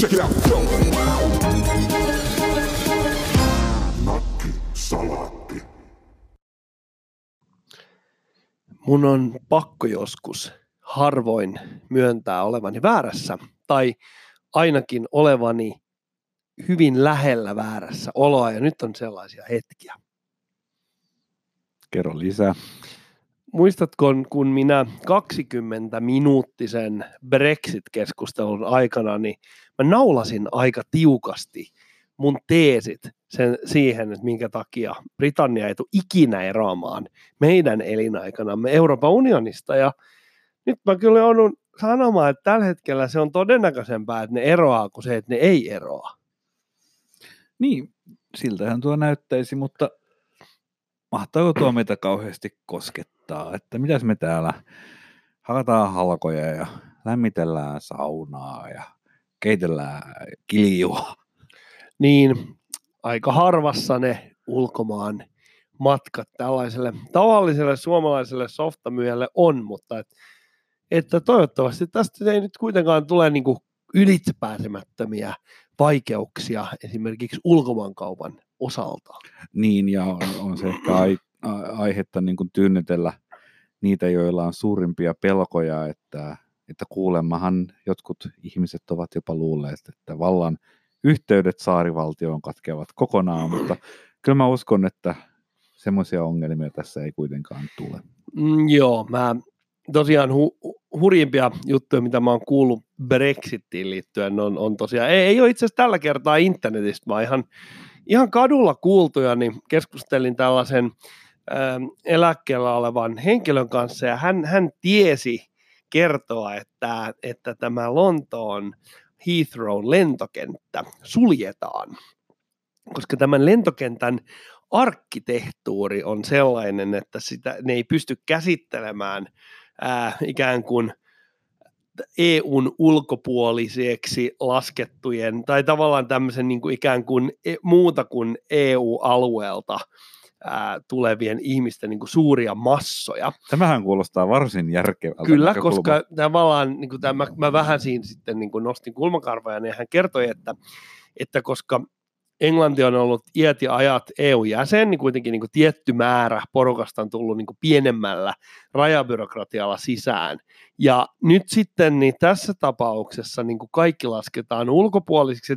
Check it out. Mun on pakko joskus harvoin myöntää olevani väärässä tai ainakin olevani hyvin lähellä väärässä oloa ja nyt on sellaisia hetkiä. Kerro lisää. Muistatko, kun minä 20-minuuttisen Brexit-keskustelun aikana, niin mä naulasin aika tiukasti mun teesit sen, siihen, että minkä takia Britannia ei tule ikinä eroamaan meidän elinaikanamme Euroopan unionista. Ja nyt mä kyllä joudun sanomaan, että tällä hetkellä se on todennäköisempää, että ne eroaa kuin se, että ne ei eroa. Niin, siltähän tuo näyttäisi, mutta mahtaako tuo meitä kauheasti koskettaa, että mitäs me täällä hakataan halkoja ja lämmitellään saunaa ja keitellään kiljua. Niin, aika harvassa ne ulkomaan matkat tällaiselle tavalliselle suomalaiselle softamyyjälle on, mutta et, että toivottavasti tästä ei nyt kuitenkaan tule niin ylitsepääsemättömiä vaikeuksia esimerkiksi ulkomaankaupan osalta. Niin, ja on, on se ehkä ai, aihetta niin kuin tyynnytellä niitä, joilla on suurimpia pelkoja, että, että kuulemmahan jotkut ihmiset ovat jopa luulleet, että vallan yhteydet saarivaltioon katkeavat kokonaan, mutta kyllä mä uskon, että semmoisia ongelmia tässä ei kuitenkaan tule. Mm, joo, mä tosiaan hu- hurjimpia juttuja, mitä mä oon kuullut Brexitiin liittyen, on, on tosiaan, ei, ei ole itse asiassa tällä kertaa internetistä, vaan ihan, ihan kadulla kuultuja, niin keskustelin tällaisen ä, eläkkeellä olevan henkilön kanssa, ja hän, hän tiesi kertoa, että, että tämä Lontoon Heathrow lentokenttä suljetaan, koska tämän lentokentän arkkitehtuuri on sellainen, että sitä, ne ei pysty käsittelemään ää, ikään kuin EUn ulkopuoliseksi laskettujen, tai tavallaan tämmöisen niin kuin ikään kuin e, muuta kuin EU-alueelta ää, tulevien ihmisten niin kuin suuria massoja. Tämähän kuulostaa varsin järkevältä. Kyllä, koska tavallaan niin kuin tämä, mä vähän siinä sitten niin kuin nostin kulmakarvoja, niin hän kertoi, että, että koska Englanti on ollut iät ja ajat EU-jäsen, niin kuitenkin niin kuin tietty määrä porukasta on tullut niin kuin pienemmällä rajabyrokratialla sisään. Ja nyt sitten niin tässä tapauksessa niin kuin kaikki lasketaan ulkopuolisiksi.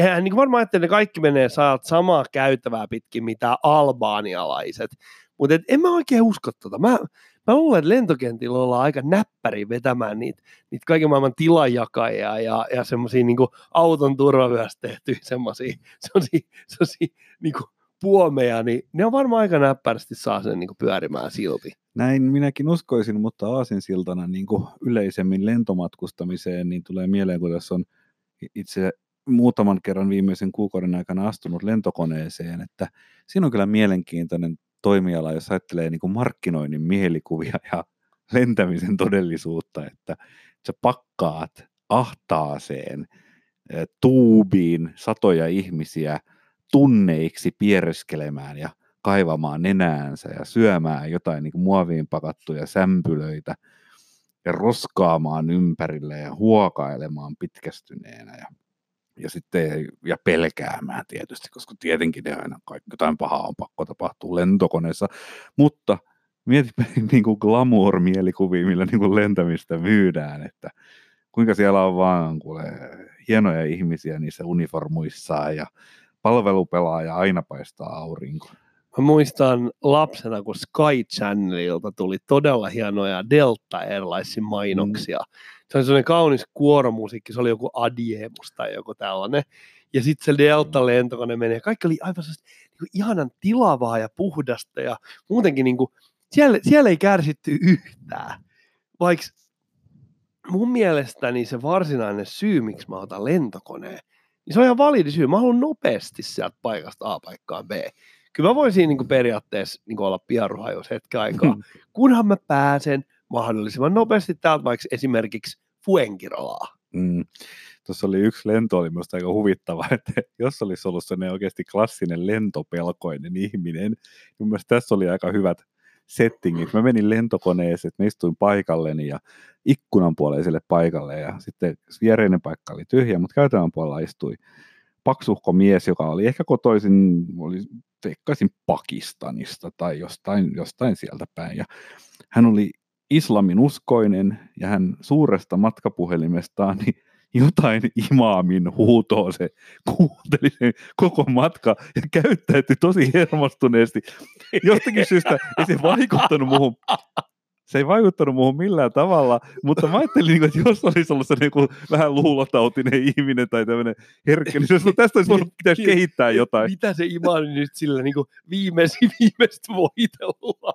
Hän niin varmaan että ne kaikki menee saat samaa käytävää pitkin mitä albaanialaiset. Mutta en mä oikein usko tota. Mä, mä luulen, että lentokentillä ollaan aika näppäri vetämään niitä, niitä kaiken maailman tilajakajia ja, ja semmoisia niin auton turvavyöstä tehtyjä semmoisia, semmoisia, semmoisia niin puomeja, niin ne on varmaan aika näppärästi saa sen niin pyörimään silti. Näin minäkin uskoisin, mutta aasinsiltana niin yleisemmin lentomatkustamiseen, niin tulee mieleen, kun tässä on itse muutaman kerran viimeisen kuukauden aikana astunut lentokoneeseen, että siinä on kyllä mielenkiintoinen toimiala, jos ajattelee niin kuin markkinoinnin mielikuvia ja lentämisen todellisuutta, että sä pakkaat ahtaaseen tuubiin satoja ihmisiä tunneiksi piereskelemään ja kaivamaan nenäänsä ja syömään jotain niin kuin muoviin pakattuja sämpylöitä ja roskaamaan ympärille ja huokailemaan pitkästyneenä ja ja sitten ja pelkäämään tietysti, koska tietenkin ne aina kaikki, jotain pahaa on pakko tapahtua lentokoneessa, mutta mietipä niin kuin glamour-mielikuvia, millä niin kuin lentämistä myydään, että kuinka siellä on vaan kuule, hienoja ihmisiä niissä uniformuissaan ja palvelupelaaja aina paistaa aurinko. Mä muistan lapsena, kun Sky Channelilta tuli todella hienoja Delta Airlinesin mainoksia. Mm. Se oli sellainen kaunis kuoromusiikki, se oli joku Adiemus tai joku tällainen. Ja sitten se Delta-lentokone menee. Kaikki oli aivan sellaista niin ihanan tilavaa ja puhdasta ja muutenkin niin kuin, siellä, siellä ei kärsitty yhtään. Vaikka mun mielestäni se varsinainen syy, miksi mä otan lentokoneen, niin se on ihan validi syy. Mä haluan nopeasti sieltä paikasta A paikkaan B kyllä mä voisin niin kuin periaatteessa niin kuin olla jos hetken aikaa, mm. kunhan mä pääsen mahdollisimman nopeasti täältä vaikka esimerkiksi Fuengirolaa. Mm. Tuossa oli yksi lento, oli minusta aika huvittava, että jos olisi ollut sellainen oikeasti klassinen lentopelkoinen ihminen, niin mielestäni tässä oli aika hyvät settingit. Mä menin lentokoneeseen, mä istuin paikalleni ja ikkunan puoleiselle paikalle ja sitten viereinen paikka oli tyhjä, mutta käytävän puolella istui paksuhko mies, joka oli ehkä kotoisin, oli veikkaisin Pakistanista tai jostain, jostain sieltä päin. Ja hän oli islamin uskoinen ja hän suuresta matkapuhelimestaan niin jotain imaamin huutoa se kuunteli sen koko matka ja käyttäytyi tosi hermostuneesti. Jostakin syystä ei se vaikuttanut muuhun se ei vaikuttanut muuhun millään tavalla, mutta mä ajattelin, että jos olisi ollut se niin vähän luulotautinen ihminen tai tämmöinen herkkä, niin se tästä olisi voinut pitäisi kehittää jotain. Mitä se imaani nyt sillä niin viimeisi, viimeistä voitella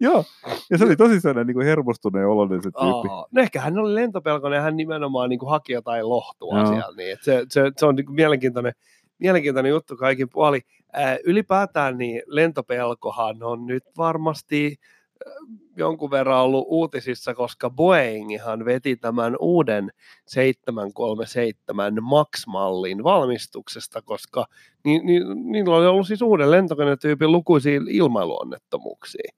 Joo, ja se oli tosi sellainen niin hermostuneen oloinen se tyyppi. Aa, no ehkä hän oli lentopelkoinen ja hän nimenomaan niin haki jotain lohtua Joo. siellä. Niin, että se, se, se, on niin mielenkiintoinen, mielenkiintoinen juttu kaikin puoli. Ylipäätään niin lentopelkohan on nyt varmasti jonkun verran ollut uutisissa, koska Boeingihan veti tämän uuden 737 MAX-mallin valmistuksesta, koska ni, ni, niillä oli ollut siis uuden lentokonetyypin lukuisia ilmailuonnettomuuksia.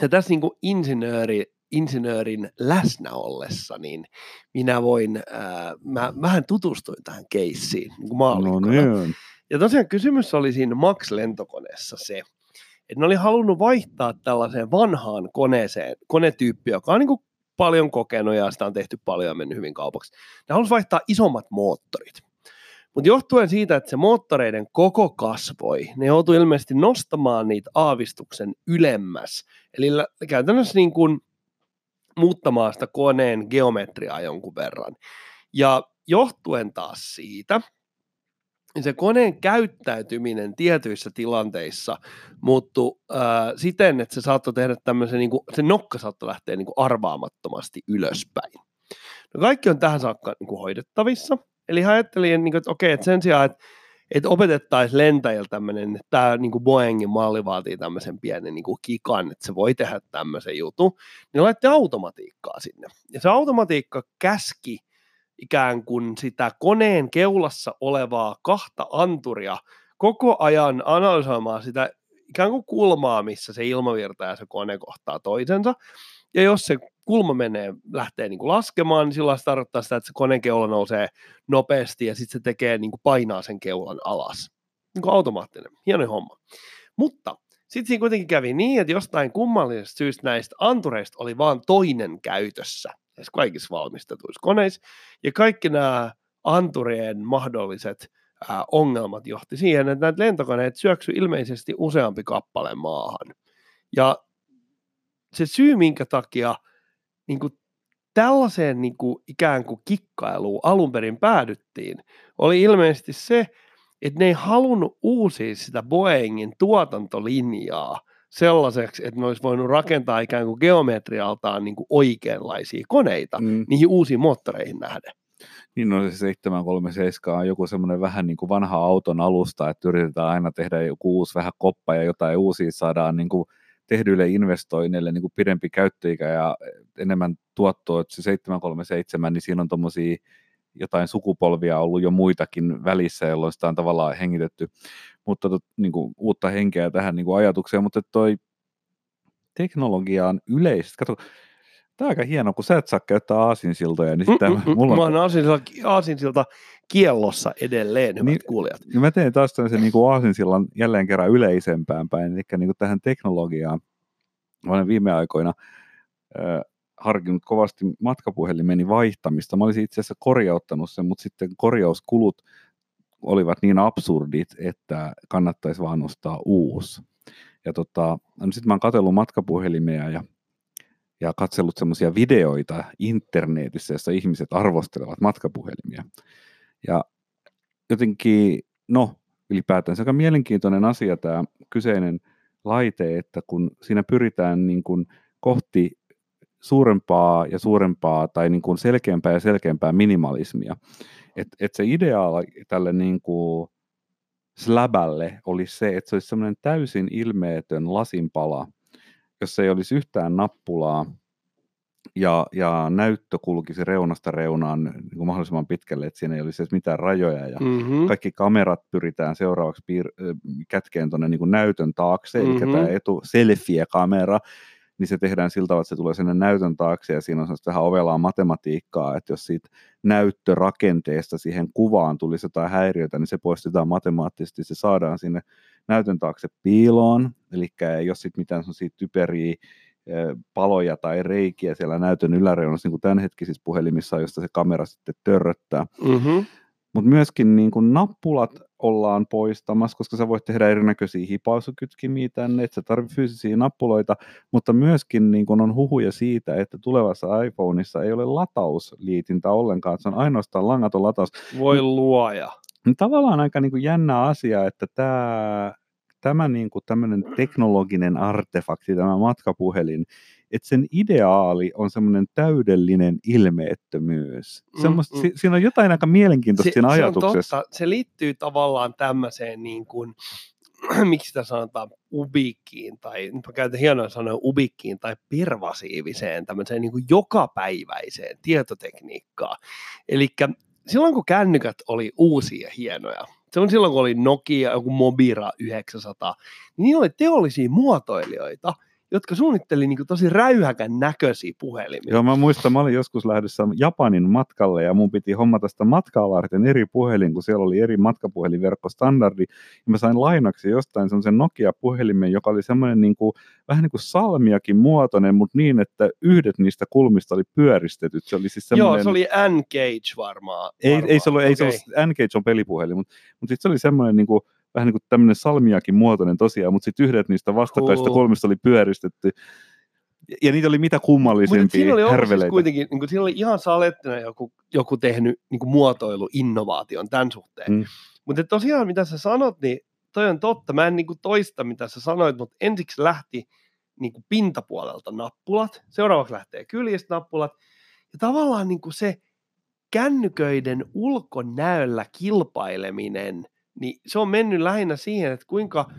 Ja tässä niin kuin insinööri, insinöörin läsnä ollessa, niin minä voin, ää, mä vähän tutustuin tähän keissiin niin No niin. Ja tosiaan kysymys oli siinä Max-lentokoneessa se, että ne oli halunnut vaihtaa tällaiseen vanhaan koneeseen, konetyyppiin, joka on niin kuin paljon kokenut ja sitä on tehty paljon ja mennyt hyvin kaupaksi. Ne halusivat vaihtaa isommat moottorit. Mutta johtuen siitä, että se moottoreiden koko kasvoi, ne joutui ilmeisesti nostamaan niitä aavistuksen ylemmäs. Eli käytännössä niin kuin muuttamaan sitä koneen geometriaa jonkun verran. Ja johtuen taas siitä, se koneen käyttäytyminen tietyissä tilanteissa muuttui äh, siten, että se saattoi tehdä tämmöisen, niin kuin, se nokka saattoi lähteä niin kuin arvaamattomasti ylöspäin. No kaikki on tähän saakka niin kuin hoidettavissa. Eli ajattelin, niin kuin, että okei, että sen sijaan, että, että opetettaisiin lentäjillä tämmöinen, että tämä niin kuin Boeingin malli vaatii tämmöisen pienen niin kuin kikan, että se voi tehdä tämmöisen jutun, niin laitti automatiikkaa sinne. Ja se automatiikka käski ikään kuin sitä koneen keulassa olevaa kahta anturia koko ajan analysoimaan sitä ikään kuin kulmaa, missä se ilmavirta ja se kone kohtaa toisensa. Ja jos se kulma menee, lähtee niin kuin laskemaan, niin silloin se tarkoittaa sitä, että se koneen keula nousee nopeasti ja sitten se tekee, niin kuin painaa sen keulan alas. Niin kuin automaattinen. Hieno homma. Mutta sitten siinä kuitenkin kävi niin, että jostain kummallisesta syystä näistä antureista oli vain toinen käytössä näissä kaikissa valmistetuissa koneissa. Ja kaikki nämä anturien mahdolliset ää, ongelmat johti siihen, että näitä lentokoneet syöksy ilmeisesti useampi kappale maahan. Ja se syy, minkä takia niin kuin tällaiseen niin kuin ikään kuin kikkailuun alun perin päädyttiin, oli ilmeisesti se, että ne ei halunnut uusia sitä Boeingin tuotantolinjaa sellaiseksi, että ne olisi voinut rakentaa ikään kuin geometrialtaan niin kuin oikeanlaisia koneita mm. niihin uusiin moottoreihin nähden. Niin no se 737 on joku semmoinen vähän niin kuin vanha auton alusta, että yritetään aina tehdä joku uusi vähän koppa ja jotain uusia saadaan niin kuin tehdyille investoinneille niin kuin pidempi käyttöikä ja enemmän tuottoa, että se 737, niin siinä on tuommoisia jotain sukupolvia ollut jo muitakin välissä, jolloin sitä on tavallaan hengitetty mutta tot, niin kuin, uutta henkeä tähän niin kuin ajatukseen, mutta toi teknologia on yleistä. Kato, tämä on aika hienoa, kun sä et saa käyttää aasinsiltoja, niin sitten mm, mm, mulla on... Mä oon aasinsilta, aasinsilta kiellossa edelleen, hyvät niin, kuulijat. Niin mä teen taas tämmöisen niin kuin aasinsillan jälleen kerran yleisempään päin, eli niin kuin tähän teknologiaan. Mä olen viime aikoina äh, harkinnut kovasti matkapuhelimeni vaihtamista. Mä olisin itse asiassa korjauttanut sen, mutta sitten korjauskulut olivat niin absurdit, että kannattaisi vaan ostaa uusi. Ja tota, no sitten mä oon katsellut matkapuhelimia ja, ja katsellut semmoisia videoita internetissä, jossa ihmiset arvostelevat matkapuhelimia. Ja jotenkin, no ylipäätään se on aika mielenkiintoinen asia tämä kyseinen laite, että kun siinä pyritään niin kuin kohti suurempaa ja suurempaa tai niin kuin selkeämpää ja selkeämpää minimalismia, että et se ideaali tälle niin kuin slabälle olisi se, että se olisi semmoinen täysin ilmeetön lasinpala, jossa ei olisi yhtään nappulaa ja, ja näyttö kulkisi reunasta reunaan niin kuin mahdollisimman pitkälle, että siinä ei olisi edes mitään rajoja. Ja Mm-hmm. kaikki kamerat pyritään seuraavaksi piir- kätkeen tuonne niin näytön taakse, eli Mhm. tämä etu selfie-kamera, niin se tehdään sillä tavalla, että se tulee sinne näytön taakse ja siinä on vähän ovelaa matematiikkaa, että jos siitä näyttörakenteesta siihen kuvaan tulisi jotain häiriötä, niin se poistetaan matemaattisesti, se saadaan sinne näytön taakse piiloon, eli jos sitten mitään typeriä paloja tai reikiä siellä näytön yläreunassa, niin kuin tämänhetkisissä puhelimissa, josta se kamera sitten törröttää. Mm-hmm. Mutta myöskin niin kun nappulat ollaan poistamassa, koska sä voit tehdä erinäköisiä hipaisukytkimiä tänne, että sä tarvitset fyysisiä nappuloita, mutta myöskin niin kun on huhuja siitä, että tulevassa iPhoneissa ei ole latausliitintä ollenkaan, että se on ainoastaan langaton lataus. Voi luoja. Niin tavallaan aika niin kuin jännä asia, että tämä, tämä niin kuin tämmöinen teknologinen artefakti, tämä matkapuhelin, että sen ideaali on semmoinen täydellinen ilmeettömyys. Mm, Semmosta, mm. si, siinä on jotain aika mielenkiintoista siinä se on ajatuksessa. totta. Se liittyy tavallaan tämmöiseen niin kuin, miksi sitä sanotaan, ubikkiin, tai nyt mä käytän hienoa sanoa ubikkiin, tai pervasiiviseen, tämmöiseen niin kuin jokapäiväiseen tietotekniikkaan. Eli silloin kun kännykät oli uusia ja hienoja, se on silloin kun oli Nokia, joku Mobira 900, niin niillä oli teollisia muotoilijoita, jotka suunnitteli niin kuin tosi räyhäkän näköisiä puhelimia. Joo, mä muistan, mä olin joskus lähdössä Japanin matkalle ja mun piti hommata sitä matkaa varten eri puhelin, kun siellä oli eri matkapuhelinverkkostandardi. Ja mä sain lainaksi jostain semmoisen Nokia-puhelimen, joka oli semmoinen niin kuin, vähän niin kuin salmiakin muotoinen, mutta niin, että yhdet niistä kulmista oli pyöristetyt. Se oli siis semmoinen... Joo, se oli N-Gage varmaan. Ei, varmaan. ei se ollut, ei se Okei. ollut, N-Gage on pelipuhelin, mutta, mutta sitten se oli semmoinen niin kuin, vähän niin kuin tämmöinen salmiakin muotoinen tosiaan, mutta sitten yhdet niistä vastakkaista Cool. kolmista oli pyöristetty. Ja- niitä oli mitä Mutta kummallisempia siinä oli siis kuitenkin, niin kuin, siinä oli ihan salettina joku, joku tehnyt niin kuin muotoiluinnovaation tämän suhteen. Mm. Mutta tosiaan, mitä sä sanot, niin toi on totta. Mä en niin kuin toista, mitä sä sanoit, mutta ensiksi lähti niin kuin pintapuolelta nappulat, seuraavaksi lähtee kyljistä nappulat, ja tavallaan niin kuin se kännyköiden ulkonäöllä kilpaileminen, niin se on mennyt lähinnä siihen, että kuinka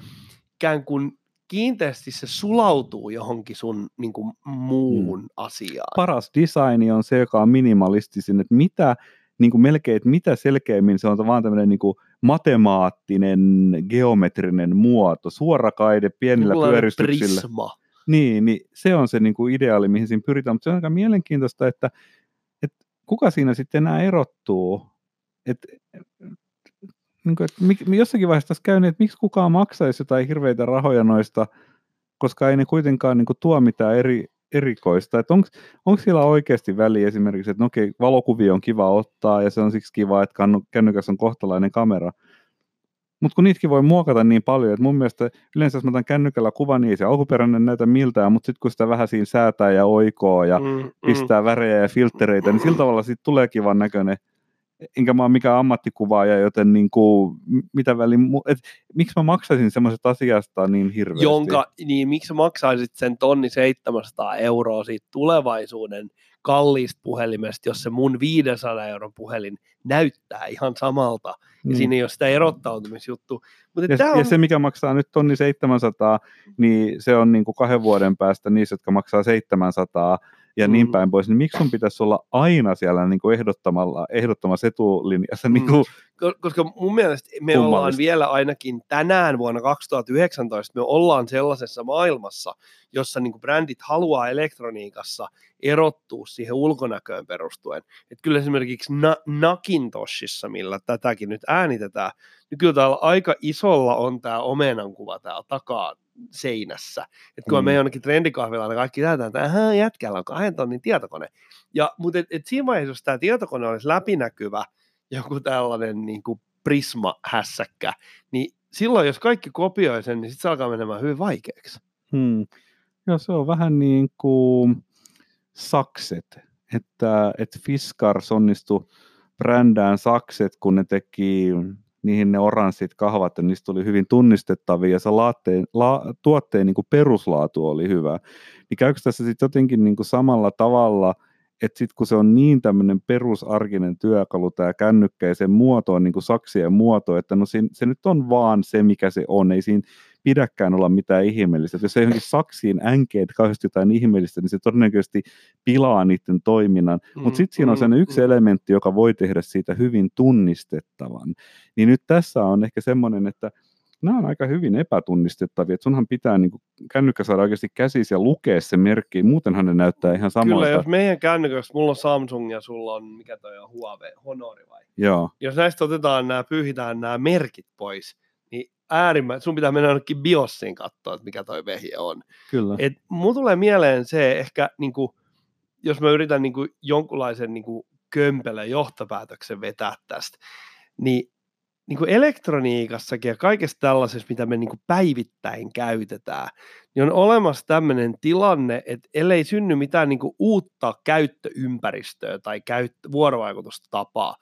ikään kuin kiinteästi se sulautuu johonkin sun niin kuin muuhun mm. asiaan. paras designi on se, joka on minimalistisin, että mitä niin kuin melkein, että mitä selkeämmin se on vaan tämmöinen niin kuin matemaattinen, geometrinen muoto, suorakaide pienillä Jonkunlainen pyöristyksillä. Prisma. Niin, niin se on se niin kuin ideaali, mihin siinä pyritään, mutta se on aika mielenkiintoista, että, että kuka siinä sitten enää erottuu. Että, niin kuin, että mik- jossakin vaiheessa tässä käy niin, että miksi kukaan maksaisi jotain hirveitä rahoja noista, koska ei ne kuitenkaan niin kuin, tuo mitään eri, erikoista. Onko siellä oikeasti väliä esimerkiksi, että no okei, valokuvia on kiva ottaa ja se on siksi kiva, että kännykässä on kohtalainen kamera, mutta kun niitäkin voi muokata niin paljon, että mun mielestä yleensä jos mä otan kännykällä kuvan, niin ei se alkuperäinen näytä miltään, mutta sitten kun sitä vähän siinä säätää ja oikoo ja Mm, pistää värejä ja filtreitä, niin sillä tavalla siitä tulee kivan näköinen. Enkä mä ole mikään ammattikuvaaja, joten niin kuin, mitä väliin, et, miksi mä maksaisin semmoisesta asiasta niin hirveästi? jonka, niin miksi maksaisit sen tonni 700 euroa siitä tulevaisuuden kalliista puhelimesta, jos se mun 500 euron puhelin näyttää ihan samalta, ja Niin. siinä ei ole sitä erottautumisjuttu. Mutta Ja, tämä ja on, se, mikä maksaa nyt tonni 700, niin se on niin kuin kahden vuoden päästä niissä, jotka maksaa 700 ja niin Mm. päin pois. Niin miksi sun pitäisi olla aina siellä niin kuin ehdottomalla, ehdottomassa etulinjassa? Niin kuin, koska mun mielestä me ollaan Kummallista. vielä ainakin tänään vuonna 2019, me ollaan sellaisessa maailmassa, jossa niin brändit haluaa elektroniikassa erottua siihen ulkonäköön perustuen. Et kyllä esimerkiksi Na- Nakintoshissa, millä tätäkin nyt äänitetään, niin kyllä täällä aika isolla on tämä omenan kuva täällä takaa seinässä. Et kun Mm. mm. me jonnekin trendikahvilaan, niin kaikki näytetään, että ähä, jätkällä on kahden tonnin tietokone. Ja, mutta et, et siinä vaiheessa, jos tämä tietokone olisi läpinäkyvä, joku tällainen niin kuin Prisma-hässäkkä, niin silloin jos kaikki kopioi sen, niin sitten se alkaa menemään hyvin vaikeaksi. hmm. Joo, se on vähän niin kuin sakset, että, että Fiskars onnistui brändään sakset, kun ne teki niihin ne oranssit kahvat, ja niistä tuli hyvin tunnistettavia, ja se laatteen, la, tuotteen niin kuin peruslaatu oli hyvä. Niin käykö tässä sitten jotenkin niin kuin samalla tavalla, että sitten kun se on niin tämmöinen perusarkinen työkalu, tämä kännykkä, ja sen muoto on niin kuin saksien muoto, että no se, se nyt on vaan se, mikä se on, ei siinä pidäkään olla mitään ihmeellistä. Että jos ei johonkin saksiin änkeet kauheasti jotain ihmeellistä, niin se todennäköisesti pilaa niiden toiminnan. Mm, Mutta sitten siinä on sellainen yksi mm. elementti, joka voi tehdä siitä hyvin tunnistettavan. Niin nyt tässä on ehkä semmoinen, että nämä on aika hyvin epätunnistettavia, että sunhan pitää niin kuin, kännykkä saada oikeasti käsisi ja lukea se merkki, muutenhan ne näyttää ihan samalta. Kyllä, jos meidän kännykässä, mulla on Samsung ja sulla on, mikä toi on, Huawei, Honori vai? Joo. Jos näistä otetaan nämä, pyyhitään nämä merkit pois, niin äärimmä, sun pitää mennä jonnekin BIOSiin katsoa, että mikä toi vehje on. Kyllä. Et mun tulee mieleen se ehkä, niin kuin, jos mä yritän niin kuin, jonkunlaisen niin kuin, kömpelön johtopäätöksen vetää tästä, niin niin kuin elektroniikassakin ja kaikessa tällaisessa, mitä me niin kuin päivittäin käytetään, niin on olemassa tämmöinen tilanne, että ellei synny mitään niin kuin uutta käyttöympäristöä tai käyttö, vuorovaikutustapaa,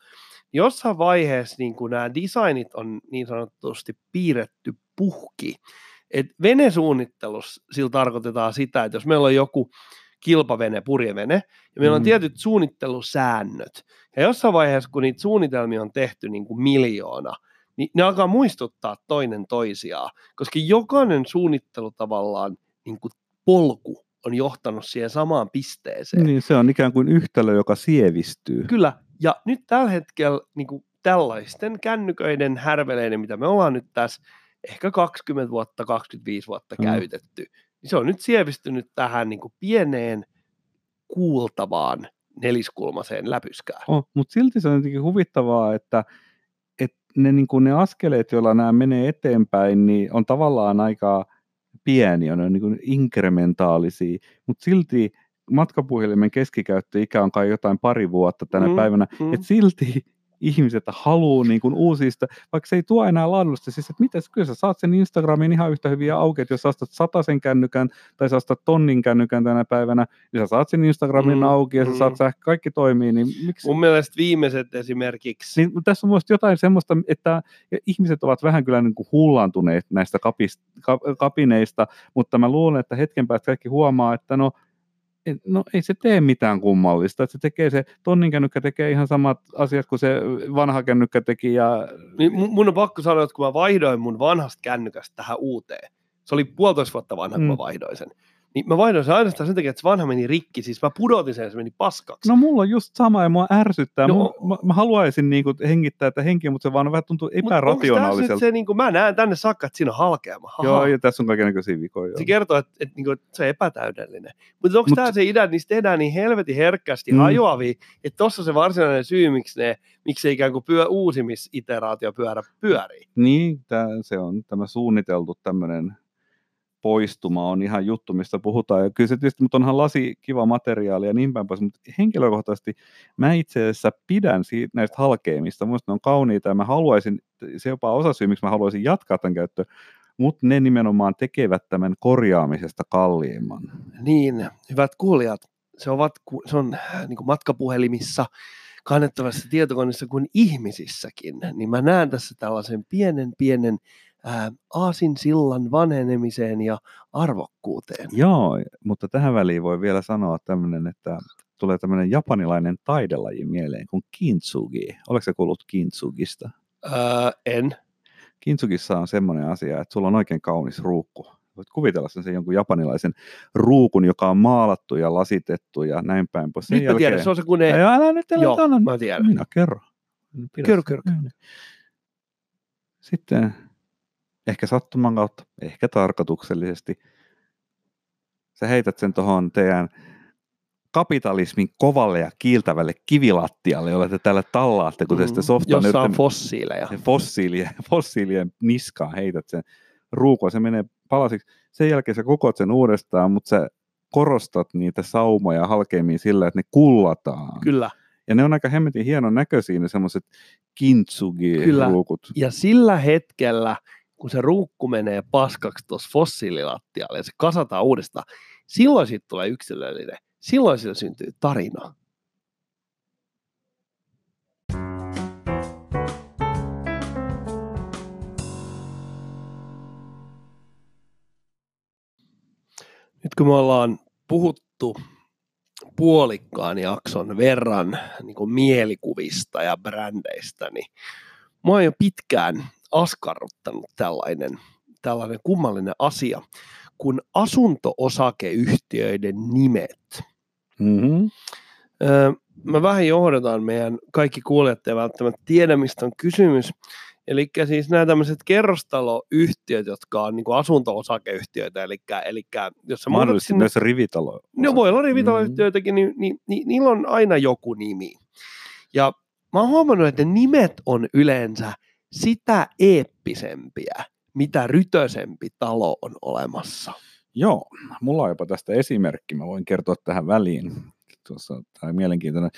niin jossain vaiheessa niin kuin nämä designit on niin sanotusti piirretty puhki. Et venesuunnittelussa sillä tarkoitetaan sitä, että jos meillä on joku kilpavene, purjevene, ja meillä on mm. tietyt suunnittelusäännöt. Ja jossain vaiheessa, kun niitä suunnitelmia on tehty niin kuin miljoona, niin ne alkaa muistuttaa toinen toisiaan, koska jokainen suunnittelu tavallaan niin kuin polku on johtanut siihen samaan pisteeseen. Niin, se on ikään kuin yhtälö, joka sievistyy. Kyllä, ja nyt tällä hetkellä niin kuin tällaisten kännyköiden härveleiden, mitä me ollaan nyt tässä ehkä 20 vuotta, 25 vuotta mm. käytetty, niin se on nyt sievistynyt tähän niin kuin pieneen kuultavaan neliskulmaseen läpyskään. Oh, mutta silti se on jotenkin huvittavaa, että, että ne, niin kuin ne askeleet, joilla nämä menee eteenpäin, niin on tavallaan aika pieniä, ne on niin kuin inkrementaalisia, mutta silti matkapuhelimen keskikäyttöikä on kai jotain pari vuotta tänä mm, päivänä, mm. että silti ihmiset haluaa niin kuin uusista, vaikka se ei tuo enää laadullista, siis että miten, kyllä sä saat sen Instagramin ihan yhtä hyviä auki, että jos sä ostat sen kännykän tai sä ostat tonnin kännykän tänä päivänä, niin sä saat sen Instagramin mm, auki ja sä mm. saat sähkö, kaikki toimii, niin miksi? Mun mielestä viimeiset esimerkiksi. Niin, tässä on myös jotain semmoista, että ihmiset ovat vähän kyllä niin kuin hullantuneet näistä kapist, kapineista, mutta mä luulen, että hetken päästä kaikki huomaa, että no no ei se tee mitään kummallista, että se tekee se, tonnin kännykkä tekee ihan samat asiat kuin se vanha kännykkä teki. Ja... Niin mun on pakko sanoa, että kun mä vaihdoin mun vanhasta kännykästä tähän uuteen, se oli puolitoista vuotta vanha, kun mm. mä vaihdoin sen, niin mä vaihdoin sen ainoastaan sen takia, että se vanha meni rikki, siis mä pudotin sen ja se meni paskaksi. No mulla on just sama ja mua ärsyttää. No, mä, mä, haluaisin niinku hengittää että henkiä, mutta se vaan vähän tuntuu epärationaaliselta. Se, niinku, mä näen tänne saakka, että siinä on halkeama. Aha. Joo, ja tässä on kaikenlaisia vikoja. Se kertoo, että, että, niinku, että se on epätäydellinen. Mutta onko Mut... tämä se idea, että niistä tehdään niin helvetin herkkästi mm. hajoavia, että tuossa se varsinainen syy, miksi ne miksi ikään kuin pyö, uusimisiteraatiopyörä pyörii. Niin, tää, se on tämä suunniteltu tämmöinen poistuma on ihan juttu, mistä puhutaan. Ja kyllä se tietysti, mutta onhan lasi kiva materiaali ja niin päin pois, mutta henkilökohtaisesti mä itse asiassa pidän siitä, näistä halkeamista. Mielestäni ne on kauniita ja mä haluaisin, se jopa osa syy, miksi mä haluaisin jatkaa tämän käyttöä, mutta ne nimenomaan tekevät tämän korjaamisesta kalliimman. Niin, hyvät kuulijat, se, ovat, se on niin matkapuhelimissa, kannettavassa tietokoneessa kuin ihmisissäkin, niin mä näen tässä tällaisen pienen pienen ää, aasin sillan vanhenemiseen ja arvokkuuteen. Joo, mutta tähän väliin voi vielä sanoa tämmöinen, että tulee tämmöinen japanilainen taidelaji mieleen kuin kintsugi. Oletko se kuullut kintsugista? Öö, en. Kintsugissa on semmoinen asia, että sulla on oikein kaunis ruukku. Voit kuvitella sen, sen jonkun japanilaisen ruukun, joka on maalattu ja lasitettu ja näin päin pois. Sen nyt jälkeen... tiedän, se on se kun ne... Ei, älä nyt, älä Joo, anna. mä tiedän. Minä kerro. Kerro, kerro. Sitten ehkä sattuman kautta, ehkä tarkoituksellisesti, sä heität sen tuohon teidän kapitalismin kovalle ja kiiltävälle kivilattialle, jolle te täällä tallaatte, kun te sitten softan... Jossa on fossiileja. Fossiilien, fossiilien niskaan heität sen ruukua, se menee palasiksi. Sen jälkeen sä kokot sen uudestaan, mutta sä korostat niitä saumoja halkeimmin sillä, että ne kullataan. Kyllä. Ja ne on aika hemmetin hienon näköisiä ne semmoiset kintsugi-ruukut. Ja sillä hetkellä, kun se ruukku menee paskaksi tuossa fossiililattialle ja se kasataan uudestaan, silloin siitä tulee yksilöllinen. Silloin sillä syntyy tarina. Nyt kun me ollaan puhuttu puolikkaan jakson verran niin kuin mielikuvista ja brändeistä, niin mä oon jo pitkään askarruttanut tällainen, tällainen kummallinen asia kuin asunto-osakeyhtiöiden nimet. Mm-hmm. Öö, mä vähän johdetaan meidän kaikki kuulijat ei välttämättä tiedä, mistä on kysymys. Eli siis nämä tämmöiset kerrostaloyhtiöt, jotka on niin asunto-osakeyhtiöitä, eli, eli jos sä Mahdollisesti sinne, myös rivitalo. No voi olla rivitaloyhtiöitäkin, niin, niin, niin, niillä on aina joku nimi. Ja mä oon huomannut, että nimet on yleensä sitä eeppisempiä, mitä rytösempi talo on olemassa. Joo, mulla on jopa tästä esimerkki, mä voin kertoa tähän väliin. Tuossa tämä mielenkiintoinen.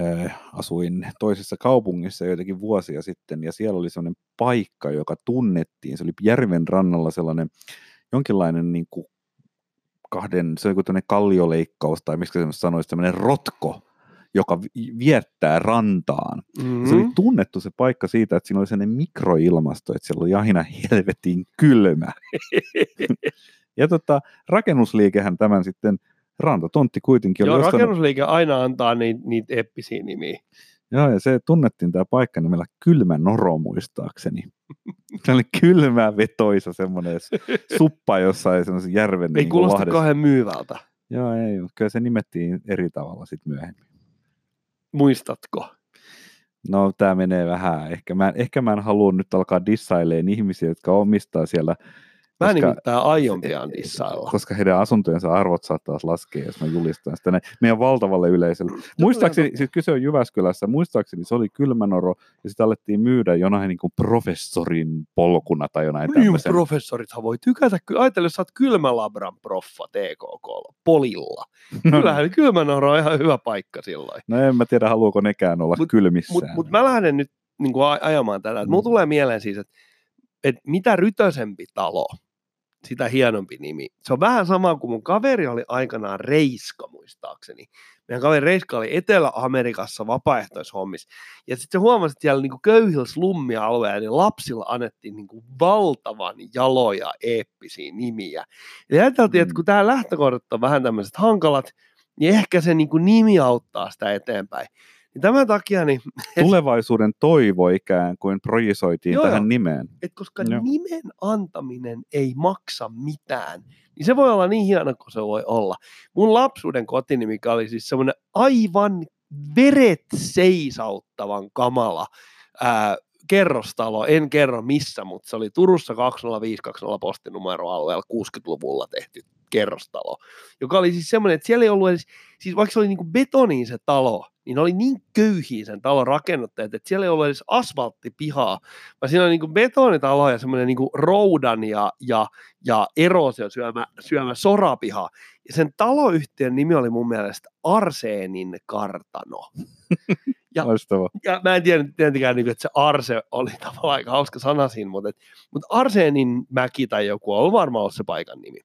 Äh, asuin toisessa kaupungissa joitakin vuosia sitten, ja siellä oli sellainen paikka, joka tunnettiin. Se oli järven rannalla sellainen jonkinlainen niin kuin kahden, se oli kuin kallioleikkaus, tai miksi se sanoisi, sellainen rotko, joka viettää rantaan. Mm-hmm. Se oli tunnettu se paikka siitä, että siinä oli sellainen mikroilmasto, että siellä oli jahina helvetin kylmä. ja tota, rakennusliikehän tämän sitten, rantatontti kuitenkin Joo, oli ostanut... rakennusliike aina antaa niitä, niitä eppisiä nimiä. Joo, ja se tunnettiin tämä paikka nimellä Kylmä Noro muistaakseni. Se oli kylmä vetoisa semmoinen suppa jossain semmoisen järven Ei niin kuulosta kauhean myyvältä. Joo, ei, kyllä se nimettiin eri tavalla sitten myöhemmin. Muistatko? No tämä menee vähän. Ehkä mä, ehkä mä en halua nyt alkaa dissaileen ihmisiä, jotka omistaa siellä Mä koska, nimittäin aion pian dissailla. Koska heidän asuntojensa arvot saattaa laskea, jos mä julistan sitä näin, meidän valtavalle yleisölle. Muistaakseni, siis kyse on Jyväskylässä, muistaakseni se oli kylmänoro, ja sitä alettiin myydä jonain niin kuin professorin polkuna tai jonain niin, tämmöisen. professorithan voi tykätä. Ajatella, jos sä oot kylmälabran proffa TKK polilla. No. Kyllähän kylmänoro on ihan hyvä paikka silloin. No en mä tiedä, haluuko nekään olla mut, kylmissään. Mutta mut mä lähden nyt niin kuin ajamaan tätä. Mm. Mulla tulee mieleen siis, että että mitä rytösempi talo, sitä hienompi nimi. Se on vähän sama kuin mun kaveri oli aikanaan Reiska muistaakseni. Meidän kaveri Reiska oli Etelä-Amerikassa vapaaehtoishommissa. Ja sitten se huomasi, että siellä niin köyhillä slummialueilla niin lapsilla annettiin niin kuin valtavan jaloja eeppisiä nimiä. Ja ajateltiin, että kun tämä lähtökohdat on vähän tämmöiset hankalat, niin ehkä se niin kuin nimi auttaa sitä eteenpäin. Niin tämän takia... Niin, Tulevaisuuden toivo ikään kuin projisoitiin joo, tähän nimeen. Et koska joo. nimen antaminen ei maksa mitään, niin se voi olla niin hieno kuin se voi olla. Mun lapsuuden kotinimi, mikä oli siis semmoinen aivan veret seisauttavan kamala ää, kerrostalo, en kerro missä, mutta se oli Turussa 20520 postinumeroalueella 60-luvulla tehty kerrostalo, joka oli siis semmoinen, että siellä ei ollut edes, siis vaikka se oli niin kuin betoniin se talo, niin ne oli niin köyhiä sen talon rakennuttajat, että siellä ei ollut edes asfalttipihaa, vaan siinä oli niin kuin betonitalo ja semmoinen niin kuin roudan ja, ja, ja erosio syömä, syömä sorapiha. Ja sen taloyhtiön nimi oli mun mielestä Arseenin kartano. Ja, ja mä en tiedä tietenkään, niin että se Arse oli tavallaan aika hauska sana siinä, mutta, mutta Arseenin mäki tai joku on varmaan ollut se paikan nimi.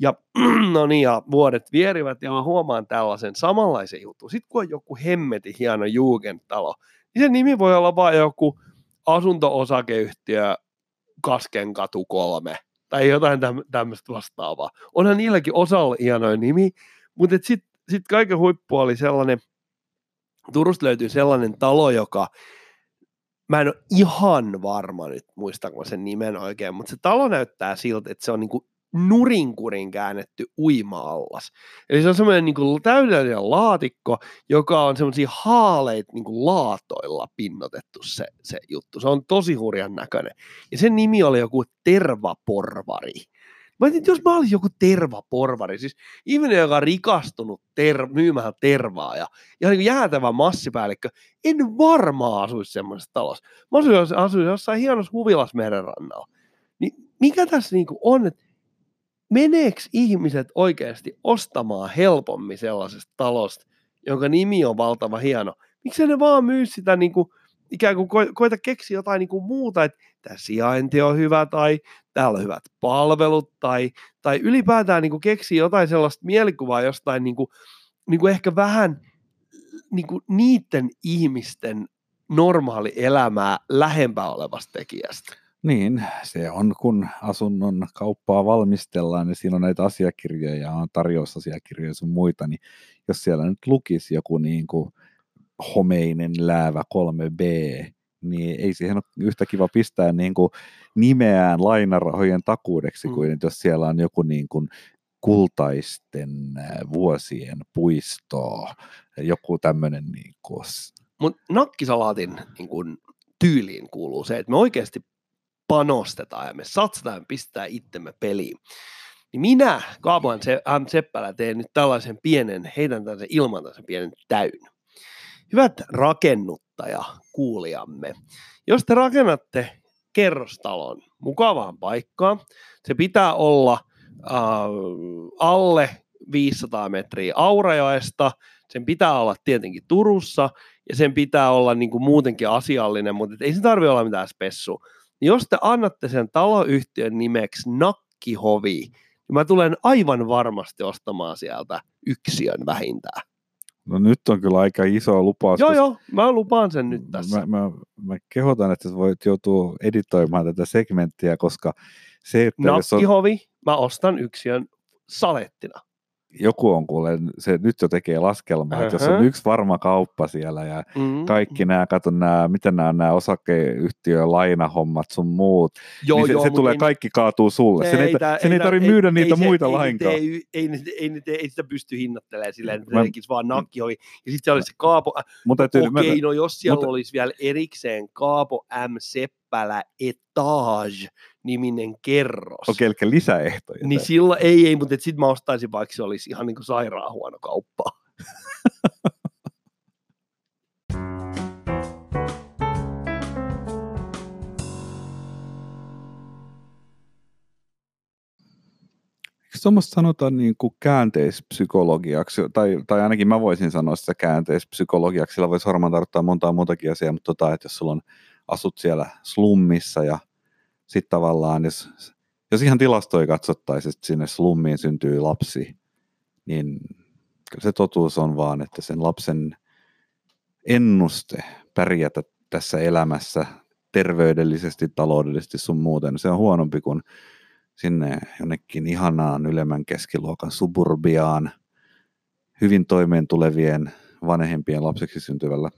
Ja no niin, ja vuodet vierivät ja mä huomaan tällaisen samanlaisen jutun. Sitten kun on joku hemmeti hieno Jugendtalo, niin sen nimi voi olla vain joku asunto-osakeyhtiö Kaskenkatu 3 tai jotain tämmöistä vastaavaa. Onhan niilläkin osalla hienoja nimi, mutta sitten sit kaiken huippu oli sellainen, Turusta löytyy sellainen talo, joka, mä en ole ihan varma nyt, muistanko sen nimen oikein, mutta se talo näyttää siltä, että se on niinku nurinkurin käännetty uima-allas. Eli se on semmoinen niin täydellinen laatikko, joka on semmoisia haaleita niin laatoilla pinnotettu se, se juttu. Se on tosi hurjan näköinen. Ja sen nimi oli joku tervaporvari. Mä ajattelin, jos mä olisin joku tervaporvari, siis ihminen, joka on rikastunut ter- myymään tervaa ja ihan niin jäätävä massipäällikkö, en varmaan asuisi semmoisessa talossa. Mä asuisin, asuisin jossain hienossa huvilassa merenrannalla. Niin mikä tässä niin kuin on, että meneekö ihmiset oikeasti ostamaan helpommin sellaisesta talosta, jonka nimi on valtava hieno? Miksi ne vaan myy sitä niin kuin, ikään kuin ko- koita keksiä jotain niin kuin muuta, että tämä sijainti on hyvä tai täällä on hyvät palvelut tai, tai ylipäätään niin kuin keksiä jotain sellaista mielikuvaa jostain niin kuin, niin kuin ehkä vähän niin kuin niiden ihmisten normaali elämää lähempää olevasta tekijästä. Niin, se on, kun asunnon kauppaa valmistellaan, niin siinä on näitä asiakirjoja, on tarjousasiakirjoja sun muita, niin jos siellä nyt lukisi joku niin kuin homeinen läävä 3B, niin ei siihen ole yhtä kiva pistää niin kuin nimeään lainarahojen takuudeksi Mm. kuin jos siellä on joku niin kuin kultaisten äh, vuosien puisto, joku tämmöinen niin kuin, Mutta nakkisalaatin niin kun, tyyliin kuuluu se, että me oikeasti panostetaan ja me satsataan ja itsemme peliin. Niin minä, Kaapohan se, M. Seppälä, teen nyt tällaisen pienen, heitän tällaisen ilman tällaisen pienen täyn. Hyvät rakennuttaja kuulijamme, jos te rakennatte kerrostalon mukavaan paikkaan, se pitää olla äh, alle 500 metriä Aurajoesta, sen pitää olla tietenkin Turussa, ja sen pitää olla niin kuin muutenkin asiallinen, mutta ei se tarvitse olla mitään spessu. Jos te annatte sen taloyhtiön nimeksi Nakkihovi, niin mä tulen aivan varmasti ostamaan sieltä yksiön vähintään. no nyt on kyllä aika iso lupaus. Joo, joo, mä lupaan sen nyt tässä. Mä, mä, mä kehotan, että voit joutua editoimaan tätä segmenttiä, koska se, että jos on, Nakkihovi, mä ostan yksiön salettina. Joku on kuule, se nyt jo tekee laskelmaa, että jos on yksi varma kauppa siellä ja Mm. kaikki nämä, kato nämä, mitä nämä, nämä osakeyhtiön lainahommat sun muut, joo, niin se, joo, se tulee ei- kaikki kaatuu sulle. Sen ei, tää- sen ei tarvitse myydä niitä se- muita ei, lainkaan. Ei, ei, ei, ei, ei, ei, sitä pysty hinnoittelemaan silleen, että Mä- tekisi vaan nakkihovi. Ja sitten se olisi se Kaapo, Mutta okei, no jos siellä mutta- olisi vielä erikseen Kaapo M. Seppälä Etage niminen kerros. okei, eli lisäehtoja. Niin silloin ei, ei, mutta sitten mä ostaisin, vaikka se olisi ihan niin kuin sairaan huono kauppa. Tuommoista sanotaan niin kuin käänteispsykologiaksi, tai, tai ainakin mä voisin sanoa sitä käänteispsykologiaksi, sillä voisi varmaan tarkoittaa montaa muutakin asiaa, mutta tota, että jos sulla on, asut siellä slummissa ja sitten tavallaan, jos, jos ihan tilastoja katsottaisiin, että sinne slummiin syntyy lapsi, niin kyllä se totuus on vaan, että sen lapsen ennuste pärjätä tässä elämässä terveydellisesti, taloudellisesti sun muuten, se on huonompi kuin sinne jonnekin ihanaan ylemmän keskiluokan suburbiaan hyvin toimeen tulevien vanhempien lapseksi syntyvällä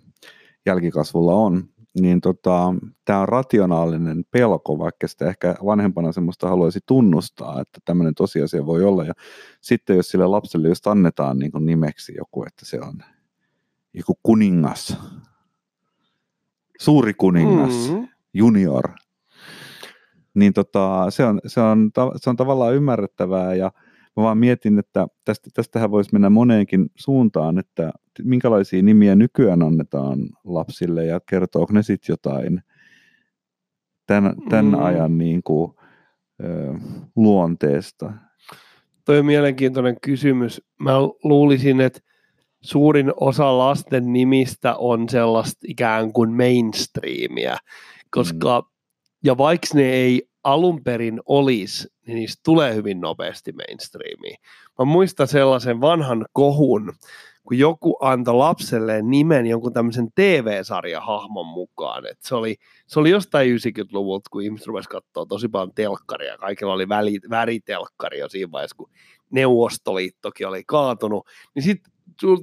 jälkikasvulla on, niin tota, tämä on rationaalinen pelko, vaikka sitä ehkä vanhempana semmoista haluaisi tunnustaa, että tämmöinen tosiasia voi olla. Ja sitten jos sille lapselle just annetaan niin kuin nimeksi joku, että se on joku kuningas, suuri kuningas, Mm. junior, niin tota, se, on, se, on, se on tavallaan ymmärrettävää ja mä vaan mietin, että tästä, tästähän voisi mennä moneenkin suuntaan, että minkälaisia nimiä nykyään annetaan lapsille ja kertooko ne sitten jotain tämän, tämän Mm. ajan niin kuin, ö, luonteesta. Toi on mielenkiintoinen kysymys. Mä luulisin, että suurin osa lasten nimistä on sellaista ikään kuin mainstreamia, koska mm. ja vaikka ne ei alun perin olisi, niin niistä tulee hyvin nopeasti mainstreamiin. Mä muistan sellaisen vanhan kohun, kun joku antoi lapselleen nimen jonkun tämmöisen TV-sarjahahmon mukaan. Et se, oli, se oli jostain 90-luvulta, kun ihmiset rupesivat katsoa tosi paljon telkkaria. Kaikilla oli väli, väritelkkari jo siinä vaiheessa, kun Neuvostoliittokin oli kaatunut. Niin sitten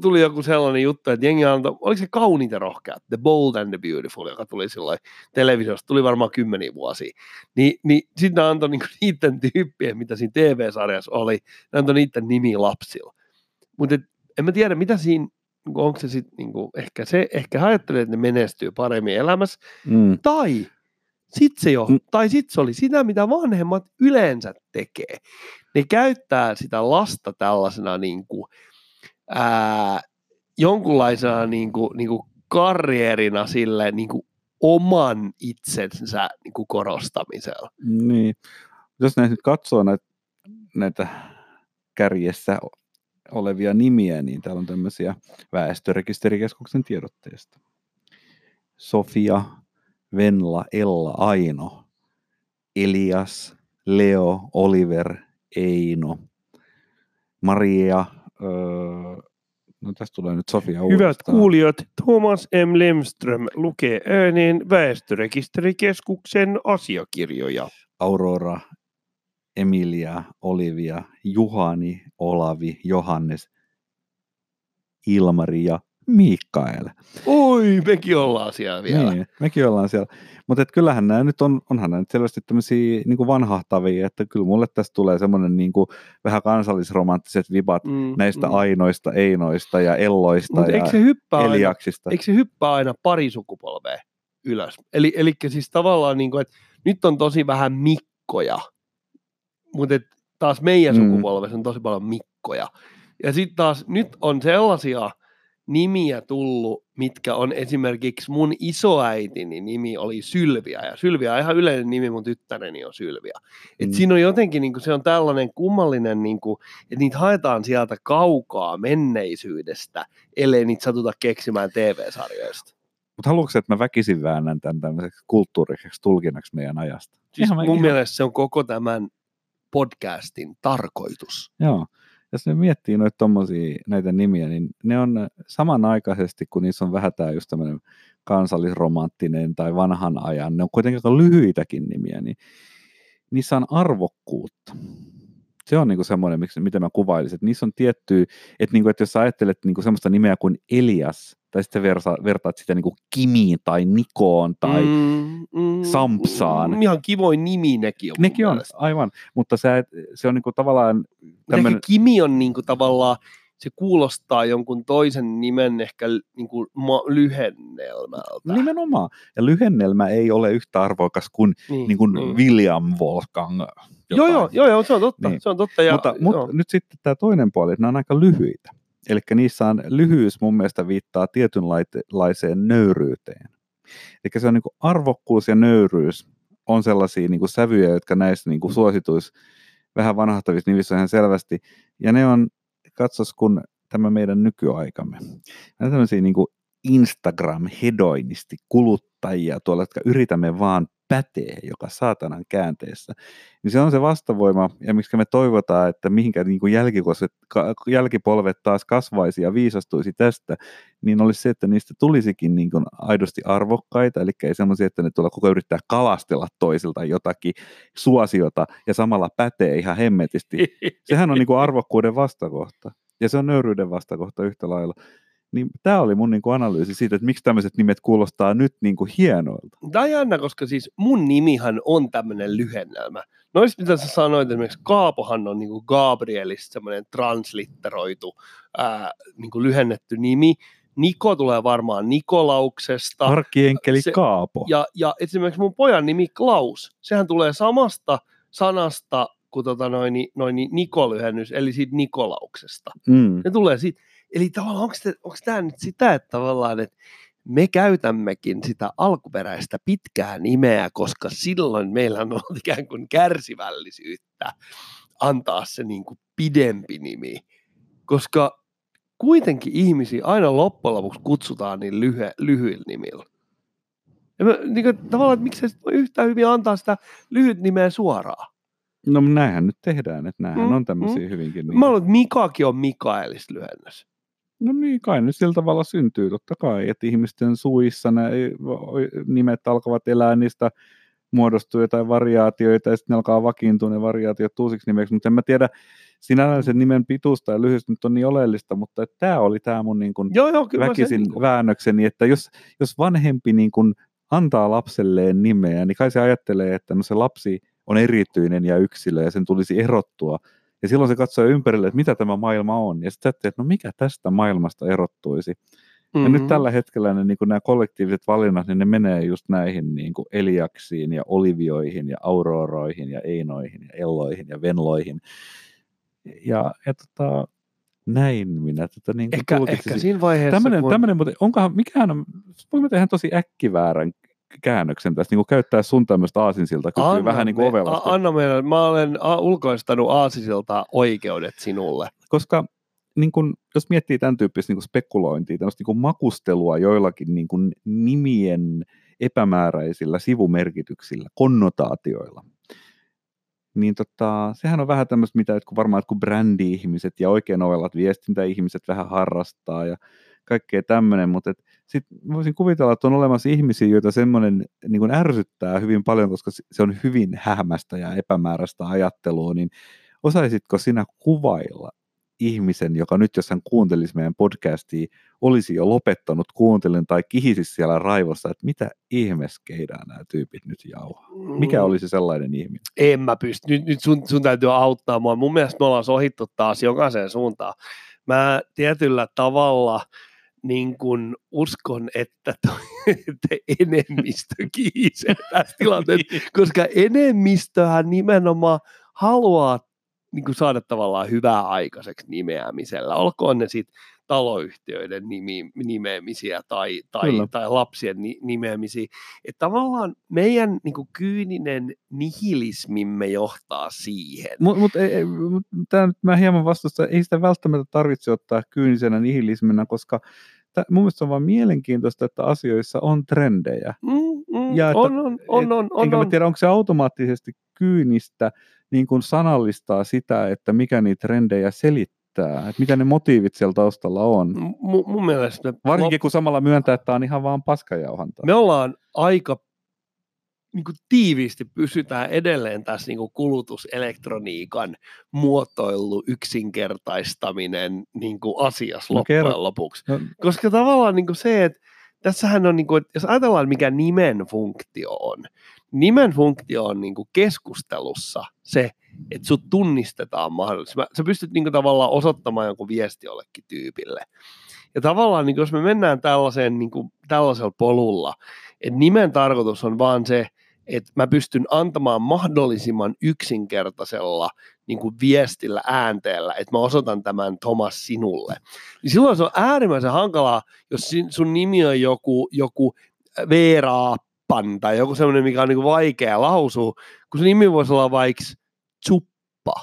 tuli joku sellainen juttu, että jengi antoi, oliko se kauniit ja rohkeat, The Bold and the Beautiful, joka tuli silloin televisiosta, tuli varmaan kymmeniä vuosia. Ni, niin sitten ne antoi niinku niiden tyyppien, mitä siinä TV-sarjassa oli, ne antoi niiden nimiä lapsilla. Mutta en mä tiedä, mitä siinä, niinku, onko se sitten, niinku, ehkä se, ehkä ajattelee, että ne menestyy paremmin elämässä, Mm. tai sit se jo, Mm. tai sit se oli sitä, mitä vanhemmat yleensä tekee. Ne käyttää sitä lasta tällaisena niin kuin, ää, jonkunlaisena niin kuin, niin kuin karrierina sille niin kuin oman itsensä niin kuin korostamisella. Niin. Jos näitä nyt katsoo näitä, näitä kärjessä olevia nimiä, niin täällä on tämmöisiä väestörekisterikeskuksen tiedotteesta. Sofia, Venla, Ella, Aino, Elias, Leo, Oliver, Eino, Maria, öö, no tästä tulee nyt Sofia Hyvät uudestaan. kuulijat, Thomas M. Lemström lukee ääneen väestörekisterikeskuksen asiakirjoja. Aurora, Emilia, Olivia, Juhani, Olavi, Johannes, Ilmari ja Mikael. Oi, mekin ollaan siellä vielä. Niin, mekin ollaan siellä. Mutta kyllähän nämä nyt on, onhan nämä nyt selvästi tämmöisiä niin vanhahtavia, että kyllä mulle tästä tulee semmoinen niin vähän kansallisromanttiset vibat mm, näistä mm. ainoista, einoista ja elloista Mut ja eikö se hyppää eliaksista. Aina, eikö se hyppää aina pari sukupolvea ylös? Eli, eli siis tavallaan, niin kuin, että nyt on tosi vähän mikkoja, mutta taas meidän mm. sukupolvessa on tosi paljon mikkoja. Ja sitten taas nyt on sellaisia nimiä tullut, mitkä on esimerkiksi mun isoäitini nimi oli Sylvia, ja Sylvia on ihan yleinen nimi, mun tyttäreni on Sylvia. Et mm. Siinä on jotenkin, niin kuin, se on tällainen kummallinen, niin kuin, että niitä haetaan sieltä kaukaa menneisyydestä, ellei niitä satuta keksimään TV-sarjoista. Mutta haluatko, että mä väkisin väännän tämän tämmöiseksi kulttuuriseksi tulkinnaksi meidän ajasta? Siis ihan mun ihan... mielestä se on koko tämän podcastin tarkoitus. Joo jos ne miettii noita tommosia, näitä nimiä, niin ne on samanaikaisesti, kun niissä on vähän tämä just tämmöinen kansallisromanttinen tai vanhan ajan, ne on kuitenkin aika lyhyitäkin nimiä, niin niissä on arvokkuutta. Se on niinku semmoinen, mitä mä kuvailisin, että niissä on tietty, että, niinku, että jos sä ajattelet niinku semmoista nimeä kuin Elias, tai sitten versa, vertaat sitä niin kuin Kimiin tai Nikoon tai mm, mm, Sampsaan. Mm, ihan kivoin nimi nekin on. Nekin on, mielestä. aivan. Mutta se, se on niin kuin tavallaan... Tämmönen... Kimi on niin kuin tavallaan, se kuulostaa jonkun toisen nimen ehkä niin kuin lyhennelmältä. Nimenomaan. Ja lyhennelmä ei ole yhtä arvokas kuin, niin, niin kuin niin. William Wolfgang. Joo, joo, joo, joo, se on totta. Niin. Se on totta ja, mutta, mutta nyt sitten tämä toinen puoli, että nämä on aika lyhyitä. Eli niissä on lyhyys mun mielestä viittaa tietynlaiseen nöyryyteen. Eli se on niin kuin arvokkuus ja nöyryys on sellaisia niin kuin sävyjä, jotka näissä niin kuin suosituisi vähän vanhahtavissa nimissä ihan selvästi. Ja ne on, katsos kun tämä meidän nykyaikamme. Nämä tämmöisiä niin Instagram-hedoinisti kuluttajia tuolla, jotka yritämme vaan pätee joka saatanan käänteessä, niin se on se vastavoima, ja miksi me toivotaan, että mihinkä niin kuin jälkipolvet taas kasvaisi ja viisastuisi tästä, niin olisi se, että niistä tulisikin niin kuin aidosti arvokkaita, eli ei semmoisia, että ne tuolla koko yrittää kalastella toisilta jotakin suosiota ja samalla pätee ihan hemmetisti. Sehän on niin kuin arvokkuuden vastakohta, ja se on nöyryyden vastakohta yhtä lailla. Niin tämä oli mun niinku analyysi siitä, että miksi tämmöiset nimet kuulostaa nyt niinku hienoilta. Tämä on jännä, koska siis mun nimihan on tämmöinen lyhennelmä. Noista mitä sä sanoit, esimerkiksi Kaapohan on niinku Gabrielista semmoinen translitteroitu ää, niinku lyhennetty nimi. Niko tulee varmaan Nikolauksesta. Arkkienkeli Se, Kaapo. Ja, ja esimerkiksi mun pojan nimi Klaus, sehän tulee samasta sanasta kuin tota noin, noin Niko-lyhennys, eli siitä Nikolauksesta. Mm. Ne tulee siitä. Eli tavallaan onko, tämä nyt sitä, että tavallaan, että me käytämmekin sitä alkuperäistä pitkää nimeä, koska silloin meillä on ollut ikään kuin kärsivällisyyttä antaa se niin kuin pidempi nimi, koska kuitenkin ihmisiä aina loppujen lopuksi kutsutaan niin lyhy- lyhyillä nimillä. Ja mä, niin kuin, tavallaan, että miksi voi yhtä hyvin antaa sitä lyhyt nimeä suoraan? No näinhän nyt tehdään, että näinhän mm, on tämmöisiä mm. hyvinkin. Mä luulen, että Mikakin on Mikaelis lyhennys. No niin, kai nyt sillä tavalla syntyy totta kai, että ihmisten suissa ne nimet alkavat elää, niistä muodostuu jotain variaatioita ja sitten ne alkaa vakiintua ne variaatiot uusiksi nimeksi, mutta en mä tiedä, sinällään sen nimen pituus tai lyhyys nyt on niin oleellista, mutta tämä oli tämä mun niin kun joo, joo, väkisin niin väännökseni, että jos, jos vanhempi niin kun antaa lapselleen nimeä, niin kai se ajattelee, että no se lapsi on erityinen ja yksilö ja sen tulisi erottua ja silloin se katsoo ympärille, että mitä tämä maailma on. Ja sitten että no mikä tästä maailmasta erottuisi. Mm-hmm. Ja nyt mm-hmm. tällä hetkellä ne, niin kuin nämä kollektiiviset valinnat, niin ne menee just näihin niin kuin Eliaksiin ja Olivioihin ja Auroroihin ja Einoihin ja Elloihin ja Venloihin. Ja, ja tota, näin minä tätä niin ehkä, ehkä siinä vaiheessa, tämmönen, kun... tämmönen, mutta onkohan, mikähän on, voimme tehdä tosi äkkiväärän käännöksen tästä, niin kuin käyttää sun tämmöistä aasinsilta kykyä vähän niin kuin ovelasti. Anna meille, mä olen ulkoistanut aasinsilta oikeudet sinulle. Koska niin kun, jos miettii tämän tyyppistä niin spekulointia, tämmöistä niin makustelua joillakin niin kuin nimien epämääräisillä sivumerkityksillä, konnotaatioilla, niin tota, sehän on vähän tämmöistä, mitä että kun varmaan kun brändi-ihmiset ja oikein ovellat viestintäihmiset vähän harrastaa ja kaikkea tämmöinen, mutta sitten voisin kuvitella, että on olemassa ihmisiä, joita semmoinen niin kuin ärsyttää hyvin paljon, koska se on hyvin hämästä ja epämääräistä ajattelua, niin osaisitko sinä kuvailla ihmisen, joka nyt jos hän kuuntelisi meidän podcastia, olisi jo lopettanut kuuntelun tai kihisi siellä raivossa, että mitä ihmeskeidaa nämä tyypit nyt jauhaa. Mikä Mm. olisi sellainen ihminen? En mä pysty. Nyt, nyt sun, sun täytyy auttaa mua. Mun mielestä me ollaan sohittu taas jokaiseen suuntaan. Mä tietyllä tavalla niin kun uskon, että, toi, että enemmistö kiisee tässä tilanteessa, koska enemmistöhän nimenomaan haluaa niin kuin saada tavallaan hyvää aikaiseksi nimeämisellä. Olkoon ne sitten taloyhtiöiden nimi, nimeämisiä tai, tai, Kyllä. tai lapsien ni, nimeämisiä. Että tavallaan meidän niin kuin kyyninen nihilismimme johtaa siihen. Mutta mut, mut nyt mä hieman vastustan, ei sitä välttämättä tarvitse ottaa kyynisenä nihilisminä, koska tää, mun mielestä on vaan mielenkiintoista, että asioissa on trendejä. Mm, mm, Ja että- on, on, on, on, on, Enkä mä on. tiedä, onko se automaattisesti kyynistä niin kuin sanallistaa sitä, että mikä niitä trendejä selittää, että mitä ne motiivit siellä taustalla on. M- mun mielestä Varsinkin kun samalla myöntää, että tämä on ihan vaan paskajauhantaa. me ollaan aika niin kuin tiiviisti pysytään edelleen tässä niin kuin kulutuselektroniikan muotoilu, yksinkertaistaminen niin kuin asiassa No loppujen kerro. lopuksi. No, Koska tavallaan niin kuin se, että tässähän on, niin kuin, että jos ajatellaan mikä nimen funktio on, nimen funktio on niin kuin keskustelussa se, että sut tunnistetaan mahdollisesti. Sä pystyt niin kuin tavallaan osoittamaan jonkun viesti jollekin tyypille. Ja tavallaan niin kuin jos me mennään tällaiseen, niin kuin, tällaisella polulla, että nimen tarkoitus on vaan se, että mä pystyn antamaan mahdollisimman yksinkertaisella niin kuin viestillä, äänteellä, että mä osoitan tämän Thomas sinulle. Niin silloin se on äärimmäisen hankalaa, jos sun nimi on joku, joku Veeraappan tai joku semmoinen, mikä on niin kuin vaikea lausua, kun se nimi voisi olla vaikka Tsuppa.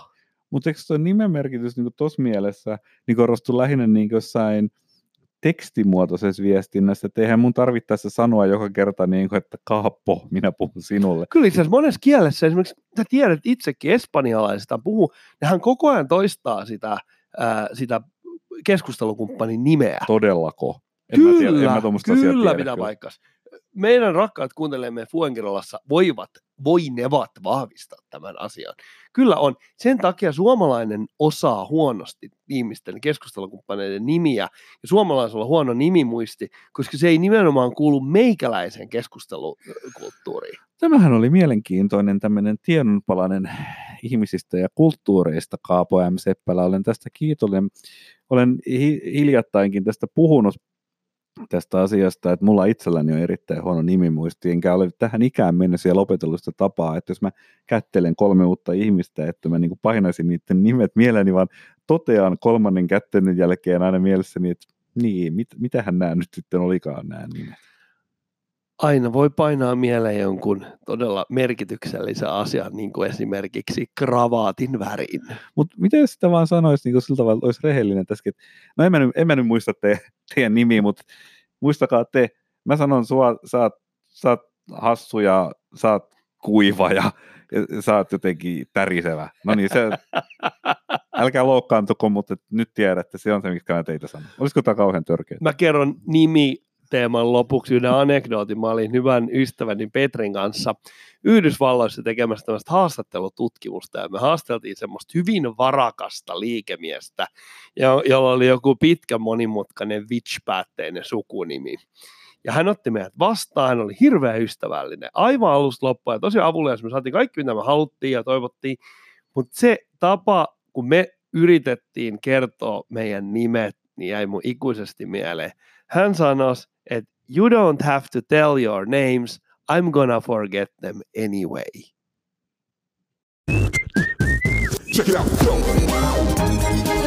mutta eikö tuo nimen merkitys niin tuossa mielessä niin korostuu lähinnä niin jossain tekstimuotoisessa viestinnässä, että eihän mun tarvittaessa sanoa joka kerta, niin kuin, että kaappo, minä puhun sinulle. Kyllä itse asiassa monessa kielessä, esimerkiksi sä tiedät itsekin espanjalaisista puhuu, nehän koko ajan toistaa sitä, ää, sitä keskustelukumppanin nimeä. Todellako? En mä tiedä, en mä kyllä tiedä, pitää paikkas. Meidän rakkaat kuuntelijemme Fuenkirolassa voivat, voinevat vahvistaa tämän asian. Kyllä on. Sen takia suomalainen osaa huonosti ihmisten keskustelukumppaneiden nimiä ja suomalaisella on huono nimimuisti, koska se ei nimenomaan kuulu meikäläiseen keskustelukulttuuriin. Tämähän oli mielenkiintoinen tämmöinen tiedonpalanen ihmisistä ja kulttuureista, Kaapo M. Seppälä. Olen tästä kiitollinen. Olen hi- hiljattainkin tästä puhunut tästä asiasta, että mulla itselläni on erittäin huono nimimuisti, enkä ole tähän ikään mennessä lopetellut sitä tapaa, että jos mä kättelen kolme uutta ihmistä, että mä niin painaisin niiden nimet mieleeni, vaan totean kolmannen kättelyn jälkeen aina mielessäni, että niin, mit, mitähän nämä nyt sitten olikaan nämä nimet. Aina voi painaa mieleen jonkun todella merkityksellisen asian, niin kuin esimerkiksi kravaatin värin. Mutta miten sitä vaan sanoisi niin sillä tavalla, että olisi rehellinen tässäkin. No en mä nyt, en mä nyt muista te, teidän nimiä, mutta muistakaa te. Mä sanon sua, sä oot, sä oot hassu ja sä oot kuiva ja, ja sä oot jotenkin tärisevä. No niin, se, älkää loukkaantuko, mutta nyt tiedätte, se on se, mikä mä teitä sanon. Olisiko tämä kauhean törkeä? Mä kerron nimi teeman lopuksi yhden anekdootin. Mä olin hyvän ystäväni Petrin kanssa Yhdysvalloissa tekemässä tämmöistä haastattelututkimusta ja me haasteltiin semmoista hyvin varakasta liikemiestä, jo- jolla oli joku pitkä monimutkainen Witch-päätteinen sukunimi. Ja hän otti meidät vastaan, hän oli hirveän ystävällinen, aivan alusta loppuun ja tosi avulias. Me saatiin kaikki, mitä me haluttiin ja toivottiin, mutta se tapa, kun me yritettiin kertoa meidän nimet, niin jäi mun ikuisesti mieleen. Hän sanoi, että you don't have to tell your names, I'm gonna forget them anyway. Check it out.